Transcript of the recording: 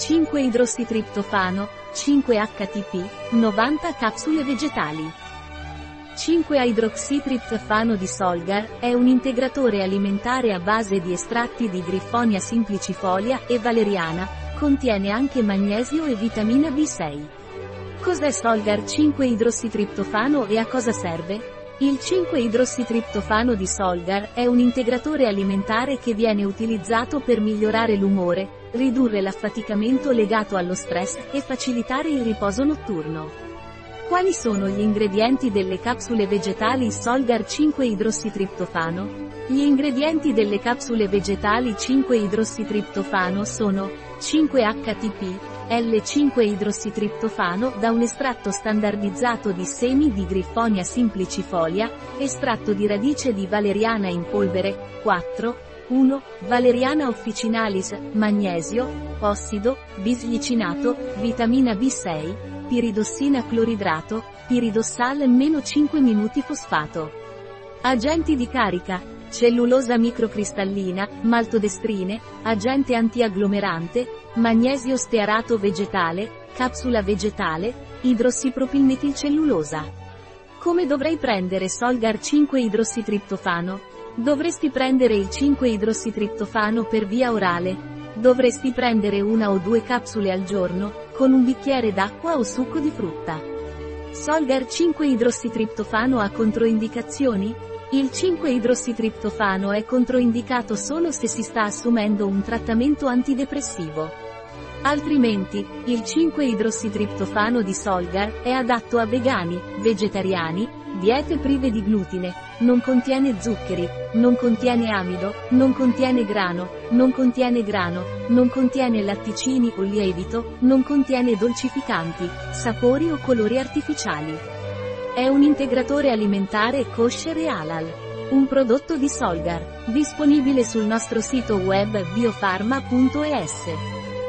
5-idrossitriptofano, 5-HTP, 90 capsule vegetali. 5-idroxitriptofano di Solgar è un integratore alimentare a base di estratti di Griffonia simplicifolia e valeriana, contiene anche magnesio e vitamina B6. Cos'è Solgar 5-idrossitriptofano e a cosa serve? Il 5-idrossitriptofano di Solgar è un integratore alimentare che viene utilizzato per migliorare l'umore, ridurre l'affaticamento legato allo stress e facilitare il riposo notturno. Quali sono gli ingredienti delle capsule vegetali Solgar 5-idrossitriptofano? Gli ingredienti delle capsule vegetali 5-idrossitriptofano sono 5-HTP, L5-idrossitriptofano da un estratto standardizzato di semi di Griffonia simplicifolia, estratto di radice di valeriana in polvere, 4, 1. Valeriana officinalis, magnesio, ossido, bisglicinato, vitamina B6, piridossina cloridrato, piridossal meno 5 minuti fosfato. Agenti di carica, cellulosa microcristallina, maltodestrine, agente antiagglomerante, magnesio stearato vegetale, capsula vegetale, idrossipropilmetilcellulosa. Come dovrei prendere Solgar 5 idrossitriptofano? Dovresti prendere il 5 idrossitriptofano per via orale. Dovresti prendere una o due capsule al giorno, con un bicchiere d'acqua o succo di frutta. Solgar 5 idrossitriptofano ha controindicazioni? Il 5-idrossitriptofano è controindicato solo se si sta assumendo un trattamento antidepressivo. Altrimenti, il 5-idrossitriptofano di Solgar è adatto a vegani, vegetariani, diete prive di glutine, non contiene zuccheri, non contiene amido, non contiene grano, non contiene grano, non contiene latticini o lievito, non contiene dolcificanti, sapori o colori artificiali. È un integratore alimentare kosher e halal. Un prodotto di Solgar, disponibile sul nostro sito web biofarma.es.